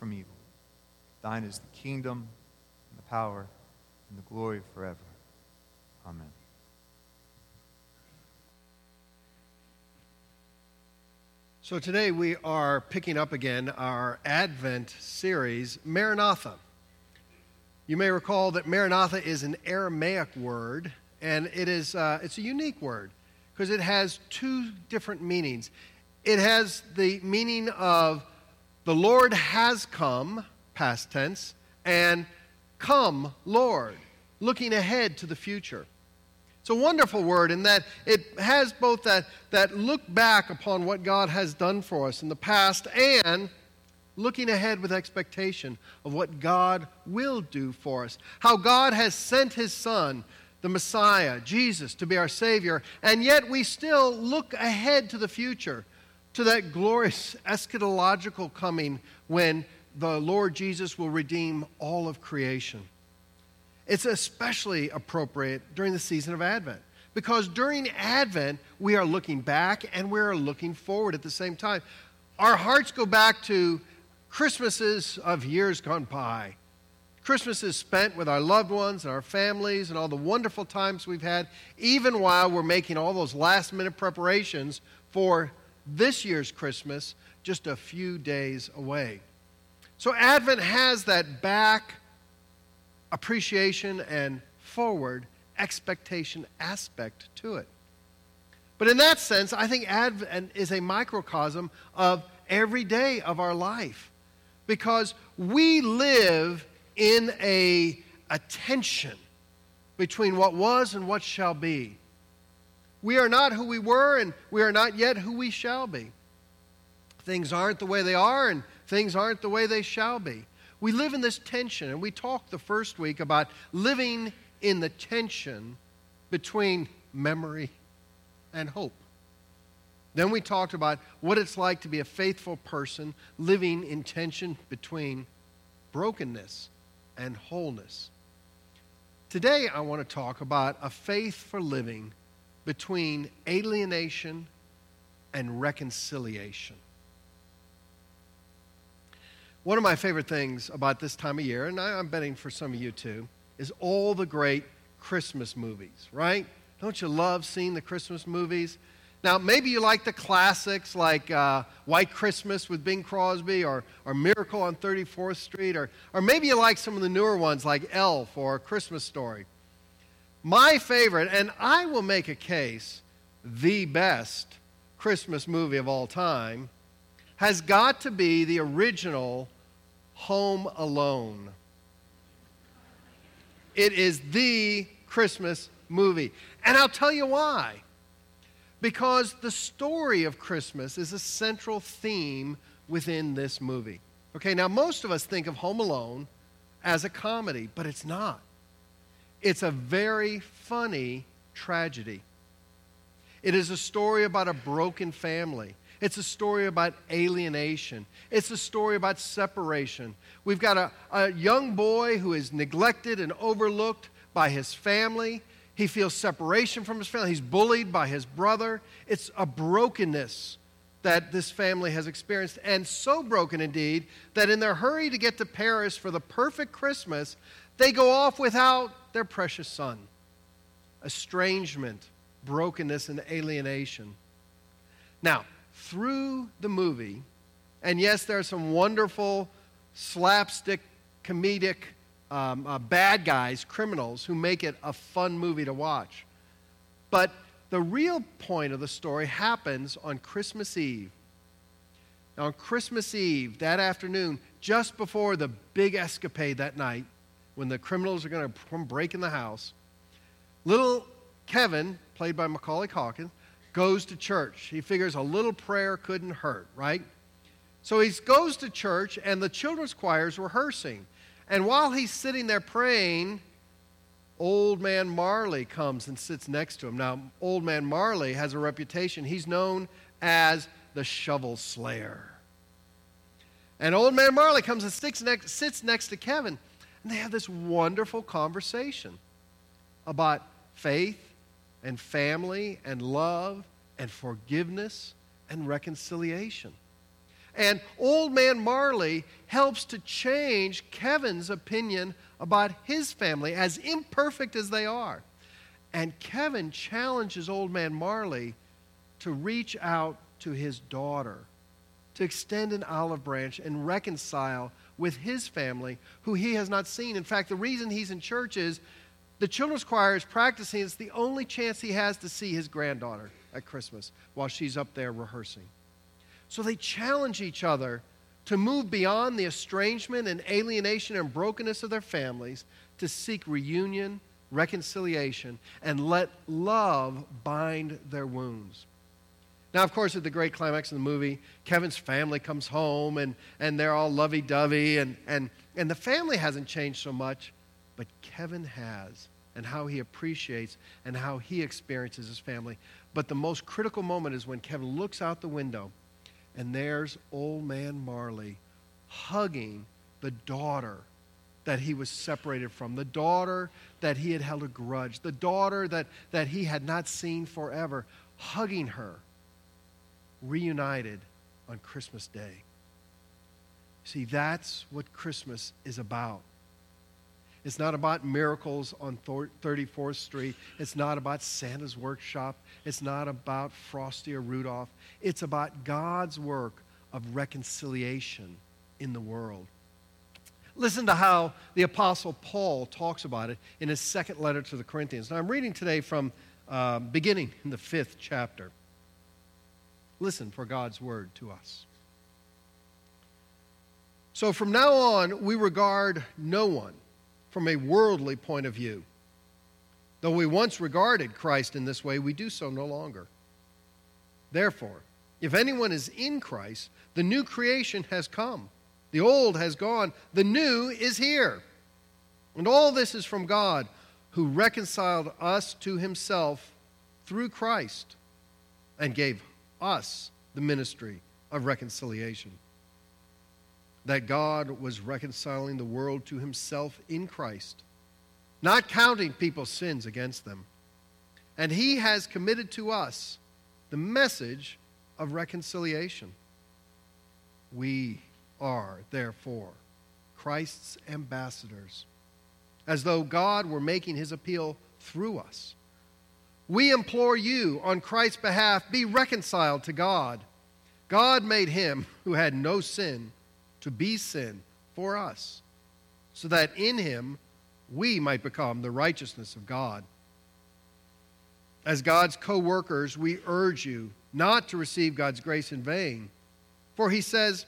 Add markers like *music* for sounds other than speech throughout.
from evil. Thine is the kingdom, and the power, and the glory forever. Amen. So today we are picking up again our Advent series, Maranatha. You may recall that Maranatha is an Aramaic word, and it is uh, it's a unique word because it has two different meanings. It has the meaning of the Lord has come, past tense, and come, Lord, looking ahead to the future. It's a wonderful word in that it has both that, that look back upon what God has done for us in the past and looking ahead with expectation of what God will do for us. How God has sent his Son, the Messiah, Jesus, to be our Savior, and yet we still look ahead to the future, to that glorious eschatological coming when the Lord Jesus will redeem all of creation. It's especially appropriate during the season of Advent because during Advent, we are looking back and we are looking forward at the same time. Our hearts go back to Christmases of years gone by. Christmases spent with our loved ones and our families and all the wonderful times we've had, even while we're making all those last minute preparations for this year's Christmas just a few days away. So Advent has that back appreciation and forward expectation aspect to it. But in that sense, I think Advent is a microcosm of every day of our life because we live in a, a tension between what was and what shall be. We are not who we were, and we are not yet who we shall be. Things aren't the way they are, and things aren't the way they shall be. We live in this tension, and we talked the first week about living in the tension between memory and hope. Then we talked about what it's like to be a faithful person living in tension between brokenness and wholeness. Today, I want to talk about a faith for living between alienation and reconciliation. One of my favorite things about this time of year, and I'm betting for some of you too, is all the great Christmas movies, right? Don't you love seeing the Christmas movies? Now, maybe you like the classics like uh, White Christmas with Bing Crosby or, or Miracle on 34th Street, or, or maybe you like some of the newer ones like Elf or Christmas Story. My favorite, and I will make a case, the best Christmas movie of all time has got to be the original Home Alone. It is the Christmas movie. And I'll tell you why. Because the story of Christmas is a central theme within this movie. Okay, now most of us think of Home Alone as a comedy, but it's not. It's a very funny tragedy. It is a story about a broken family it's a story about alienation. It's a story about separation. We've got a, a young boy who is neglected and overlooked by his family. He feels separation from his family. He's bullied by his brother. It's a brokenness that this family has experienced, and so broken indeed that in their hurry to get to Paris for the perfect Christmas, they go off without their precious son. Estrangement, brokenness, and alienation. Now, through the movie, and yes, there are some wonderful slapstick, comedic um, uh, bad guys, criminals, who make it a fun movie to watch. But the real point of the story happens on Christmas Eve. Now, on Christmas Eve, that afternoon, just before the big escapade that night, when the criminals are going to break in the house, little Kevin, played by Macaulay Culkin, goes to church. He figures a little prayer couldn't hurt, right? So he goes to church, and the children's choir is rehearsing. And while he's sitting there praying, old man Marley comes and sits next to him. Now, old man Marley has a reputation. He's known as the shovel slayer. And old man Marley comes and next, sits next to Kevin, and they have this wonderful conversation about faith and family and love and forgiveness and reconciliation. And Old Man Marley helps to change Kevin's opinion about his family, as imperfect as they are. And Kevin challenges Old Man Marley to reach out to his daughter, to extend an olive branch and reconcile with his family, who he has not seen. In fact, the reason he's in church is the children's choir is practicing. It's the only chance he has to see his granddaughter at Christmas while she's up there rehearsing. So they challenge each other to move beyond the estrangement and alienation and brokenness of their families to seek reunion, reconciliation, and let love bind their wounds. Now, of course, at the great climax of the movie, Kevin's family comes home and, and they're all lovey dovey, and, and, and the family hasn't changed so much, but Kevin has, and how he appreciates and how he experiences his family. But the most critical moment is when Kevin looks out the window and there's old man Marley hugging the daughter that he was separated from, the daughter that he had held a grudge, the daughter that, that he had not seen forever, hugging her, reunited on Christmas Day. See, that's what Christmas is about. It's not about miracles on 34th Street. It's not about Santa's workshop. It's not about Frosty or Rudolph. It's about God's work of reconciliation in the world. Listen to how the Apostle Paul talks about it in his second letter to the Corinthians. Now, I'm reading today from uh, beginning in the fifth chapter. Listen for God's word to us. So, from now on, we regard no one from a worldly point of view. Though we once regarded Christ in this way, we do so no longer. Therefore, if anyone is in Christ, the new creation has come. The old has gone, the new is here. And all this is from God, who reconciled us to himself through Christ and gave us the ministry of reconciliation that God was reconciling the world to himself in Christ, not counting people's sins against them. And he has committed to us the message of reconciliation. We are, therefore, Christ's ambassadors, as though God were making his appeal through us. We implore you, on Christ's behalf, be reconciled to God. God made him *laughs* who had no sin to be sin for us, so that in him we might become the righteousness of God. As God's co workers, we urge you not to receive God's grace in vain. For he says,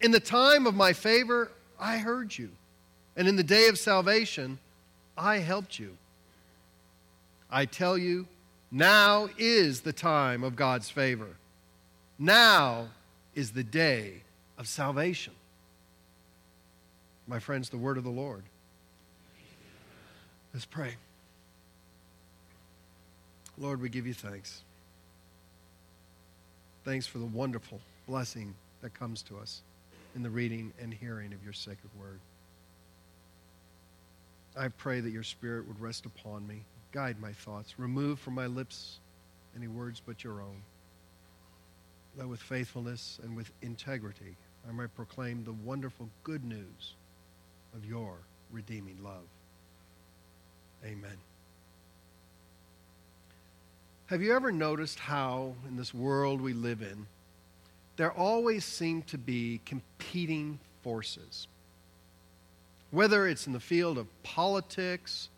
In the time of my favor, I heard you, and in the day of salvation, I helped you. I tell you, now is the time of God's favor. Now is the day of salvation. My friends, the word of the Lord. Let's pray. Lord, we give you thanks. Thanks for the wonderful blessing that comes to us in the reading and hearing of your sacred word. I pray that your spirit would rest upon me, guide my thoughts, remove from my lips any words but your own. That with faithfulness and with integrity I might proclaim the wonderful good news of your redeeming love. Amen. Have you ever noticed how, in this world we live in, there always seem to be competing forces? Whether it's in the field of politics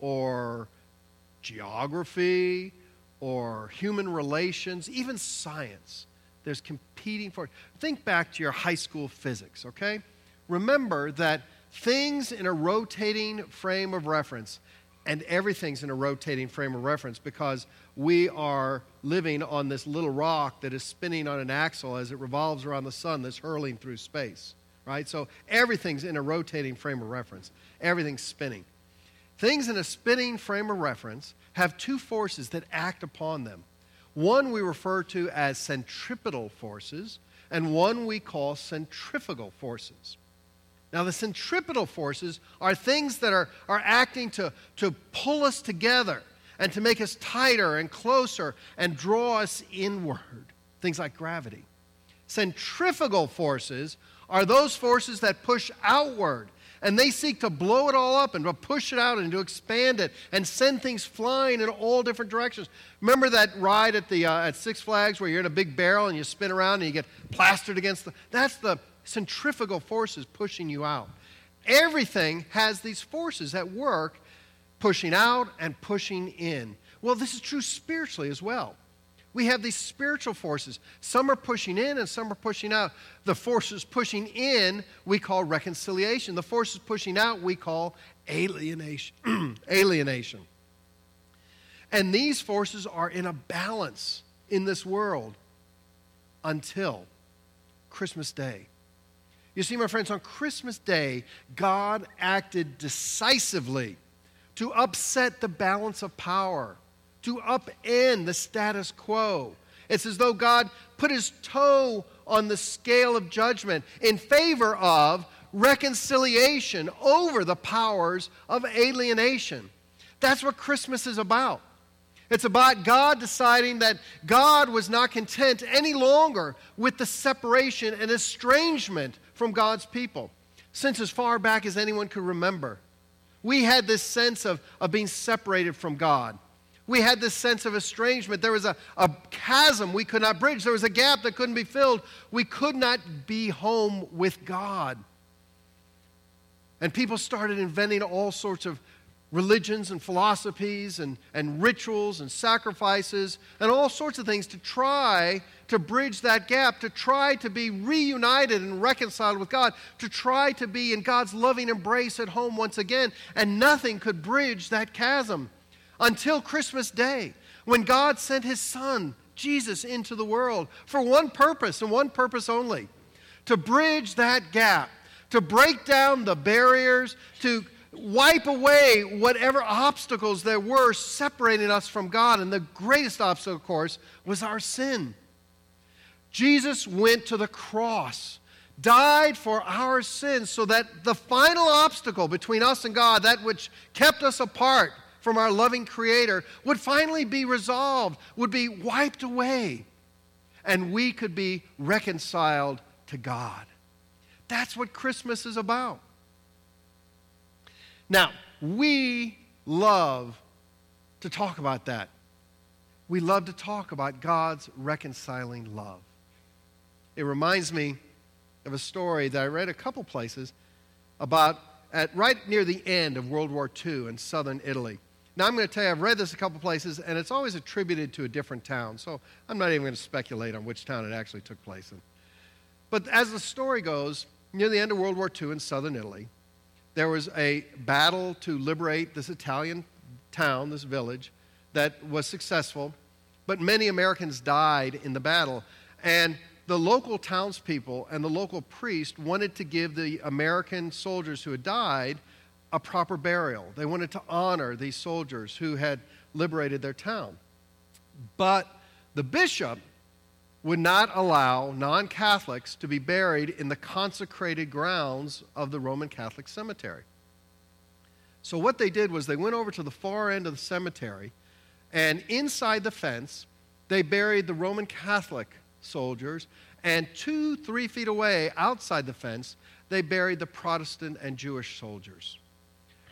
or geography or human relations, even science, there's competing forces. Think back to your high school physics, okay? Remember that things in a rotating frame of reference, and everything's in a rotating frame of reference because we are living on this little rock that is spinning on an axle as it revolves around the sun that's hurling through space, right? So everything's in a rotating frame of reference, everything's spinning. Things in a spinning frame of reference have two forces that act upon them. One we refer to as centripetal forces, and one we call centrifugal forces. Now, the centripetal forces are things that are, are acting to, to pull us together and to make us tighter and closer and draw us inward. Things like gravity. Centrifugal forces are those forces that push outward and they seek to blow it all up and to push it out and to expand it and send things flying in all different directions. Remember that ride at, the, uh, at Six Flags where you're in a big barrel and you spin around and you get plastered against the. That's the centrifugal forces pushing you out. Everything has these forces at work pushing out and pushing in. Well, this is true spiritually as well. We have these spiritual forces. Some are pushing in and some are pushing out. The forces pushing in we call reconciliation. The forces pushing out we call alienation. *clears throat* alienation. And these forces are in a balance in this world until Christmas Day. You see, my friends, on Christmas Day, God acted decisively to upset the balance of power to upend the status quo. It's as though God put his toe on the scale of judgment in favor of reconciliation over the powers of alienation. That's what Christmas is about. It's about God deciding that God was not content any longer with the separation and estrangement from God's people. Since as far back as anyone could remember, we had this sense of, of being separated from God we had this sense of estrangement. There was a, a chasm we could not bridge, there was a gap that couldn't be filled. We could not be home with God. And people started inventing all sorts of religions and philosophies and, and rituals and sacrifices and all sorts of things to try to bridge that gap, to try to be reunited and reconciled with God, to try to be in God's loving embrace at home once again. And nothing could bridge that chasm until Christmas Day when God sent his son, Jesus, into the world for one purpose and one purpose only to bridge that gap, to break down the barriers, to wipe away whatever obstacles there were separating us from God. And the greatest obstacle, of course, was our sin. Jesus went to the cross, died for our sins, so that the final obstacle between us and God, that which kept us apart, from our loving Creator would finally be resolved, would be wiped away, and we could be reconciled to God. That's what Christmas is about. Now, we love to talk about that. We love to talk about God's reconciling love. It reminds me of a story that I read a couple places about at right near the end of World War II in southern Italy. Now, I'm going to tell you, I've read this a couple places, and it's always attributed to a different town. So I'm not even going to speculate on which town it actually took place in. But as the story goes, near the end of World War II in southern Italy, there was a battle to liberate this Italian town, this village, that was successful, but many Americans died in the battle. And the local townspeople and the local priest wanted to give the American soldiers who had died a proper burial. They wanted to honor these soldiers who had liberated their town. But the bishop would not allow non Catholics to be buried in the consecrated grounds of the Roman Catholic cemetery. So, what they did was they went over to the far end of the cemetery, and inside the fence, they buried the Roman Catholic soldiers, and two, three feet away outside the fence, they buried the Protestant and Jewish soldiers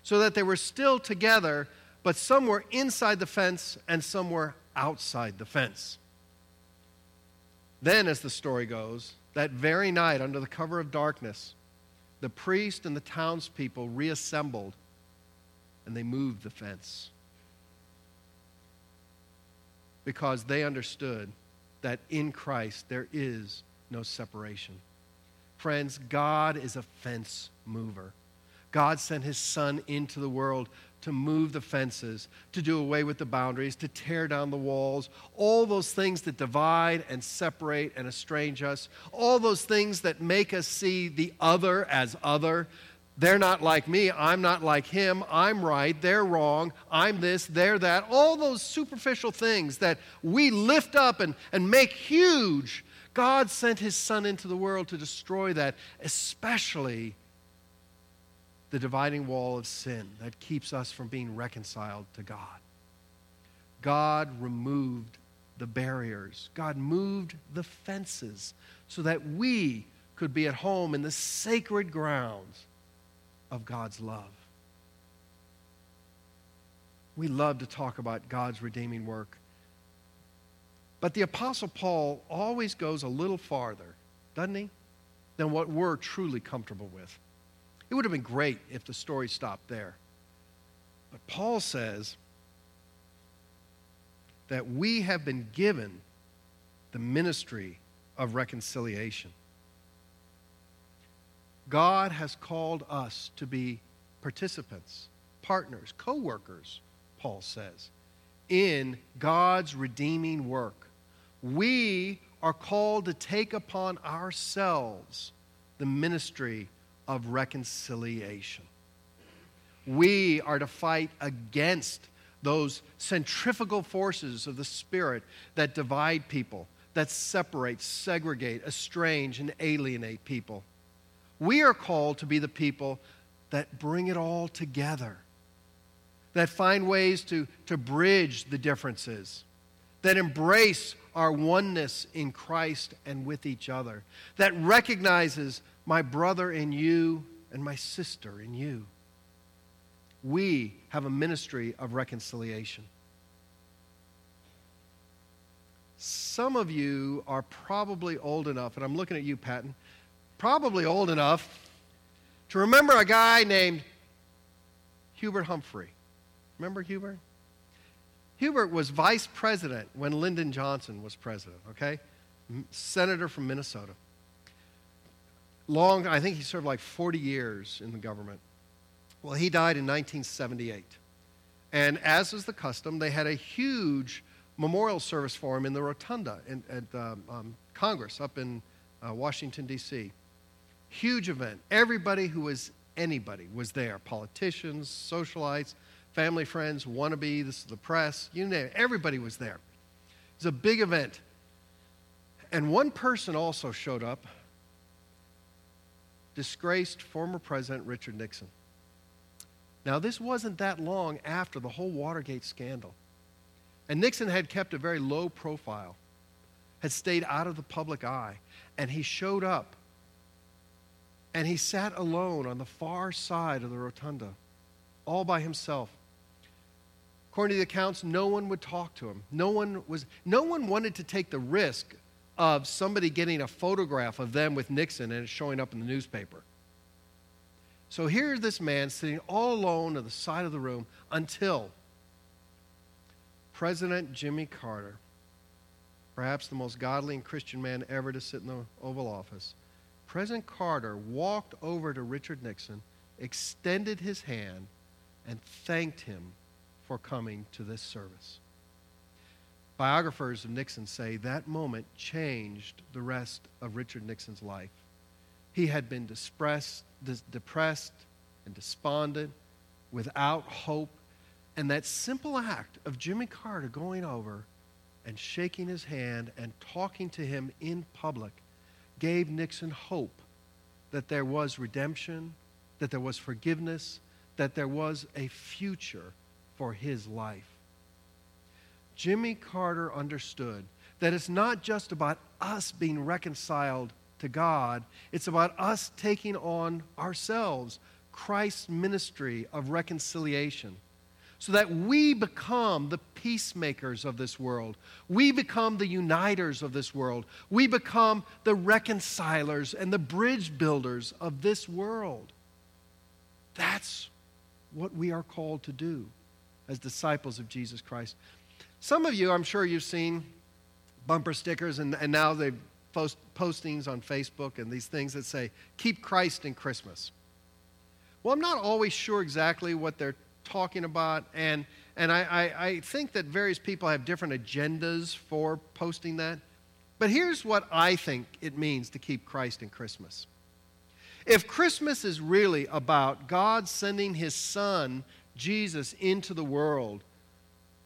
so that they were still together, but some were inside the fence and some were outside the fence. Then, as the story goes, that very night, under the cover of darkness, the priest and the townspeople reassembled and they moved the fence because they understood that in Christ there is no separation. Friends, God is a fence mover. God sent his son into the world to move the fences, to do away with the boundaries, to tear down the walls, all those things that divide and separate and estrange us, all those things that make us see the other as other. They're not like me, I'm not like him, I'm right, they're wrong, I'm this, they're that. All those superficial things that we lift up and, and make huge. God sent his son into the world to destroy that, especially the dividing wall of sin that keeps us from being reconciled to God. God removed the barriers, God moved the fences so that we could be at home in the sacred grounds of God's love. We love to talk about God's redeeming work. But the Apostle Paul always goes a little farther, doesn't he, than what we're truly comfortable with. It would have been great if the story stopped there. But Paul says that we have been given the ministry of reconciliation. God has called us to be participants, partners, co workers, Paul says, in God's redeeming work. We are called to take upon ourselves the ministry of reconciliation. We are to fight against those centrifugal forces of the Spirit that divide people, that separate, segregate, estrange, and alienate people. We are called to be the people that bring it all together, that find ways to, to bridge the differences, that embrace our oneness in Christ and with each other, that recognizes my brother in you and my sister in you. We have a ministry of reconciliation. Some of you are probably old enough, and I'm looking at you, Patton, probably old enough to remember a guy named Hubert Humphrey. Remember Hubert? Hubert was vice president when Lyndon Johnson was president, okay? Senator from Minnesota. Long, I think he served like 40 years in the government. Well, he died in 1978. And as is the custom, they had a huge memorial service for him in the rotunda in, at um, um, Congress up in uh, Washington, D.C. Huge event. Everybody who was anybody was there politicians, socialites, family friends, wannabe, this is the press, you name it. Everybody was there. It was a big event. And one person also showed up disgraced former President Richard Nixon. Now, this wasn't that long after the whole Watergate scandal. And Nixon had kept a very low profile, had stayed out of the public eye, and he showed up. And he sat alone on the far side of the rotunda, all by himself. According to the accounts, no one would talk to him. No one was no one wanted to take the risk of somebody getting a photograph of them with Nixon and it showing up in the newspaper. So here's this man sitting all alone at the side of the room until President Jimmy Carter, perhaps the most godly and Christian man ever to sit in the Oval Office, President Carter walked over to Richard Nixon, extended his hand, and thanked him for coming to this service. Biographers of Nixon say that moment changed the rest of Richard Nixon's life. He had been depressed, and despondent, without hope. And that simple act of Jimmy Carter going over and shaking his hand and talking to him in public gave Nixon hope that there was redemption, that there was forgiveness, that there was a future for his life. Jimmy Carter understood that it's not just about us being reconciled to God. It's about us taking on ourselves Christ's ministry of reconciliation so that we become the peacemakers of this world. We become the uniters of this world. We become the reconcilers and the bridge builders of this world. That's what we are called to do as disciples of Jesus Christ. Some of you, I'm sure you've seen bumper stickers, and, and now they've post, postings on Facebook and these things that say, keep Christ in Christmas. Well, I'm not always sure exactly what they're talking about, and, and I, I, I think that various people have different agendas for posting that. But here's what I think it means to keep Christ in Christmas. If Christmas is really about God sending his son, Jesus, into the world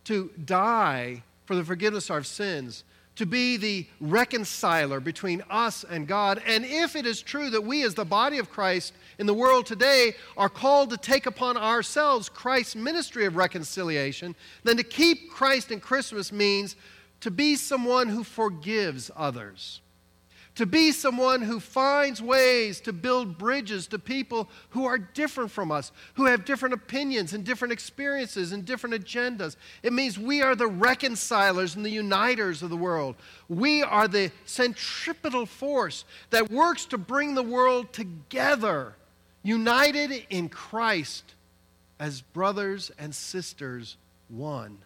to die for the forgiveness of our sins, to be the reconciler between us and God. And if it is true that we, as the body of Christ in the world today, are called to take upon ourselves Christ's ministry of reconciliation, then to keep Christ in Christmas means to be someone who forgives others, to be someone who finds ways to build bridges to people who are different from us, who have different opinions and different experiences and different agendas. It means we are the reconcilers and the uniters of the world. We are the centripetal force that works to bring the world together, united in Christ as brothers and sisters, one.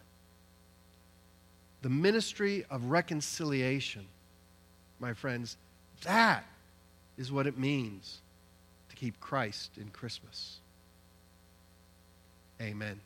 The ministry of reconciliation, my friends, that is what it means to keep Christ in Christmas. Amen.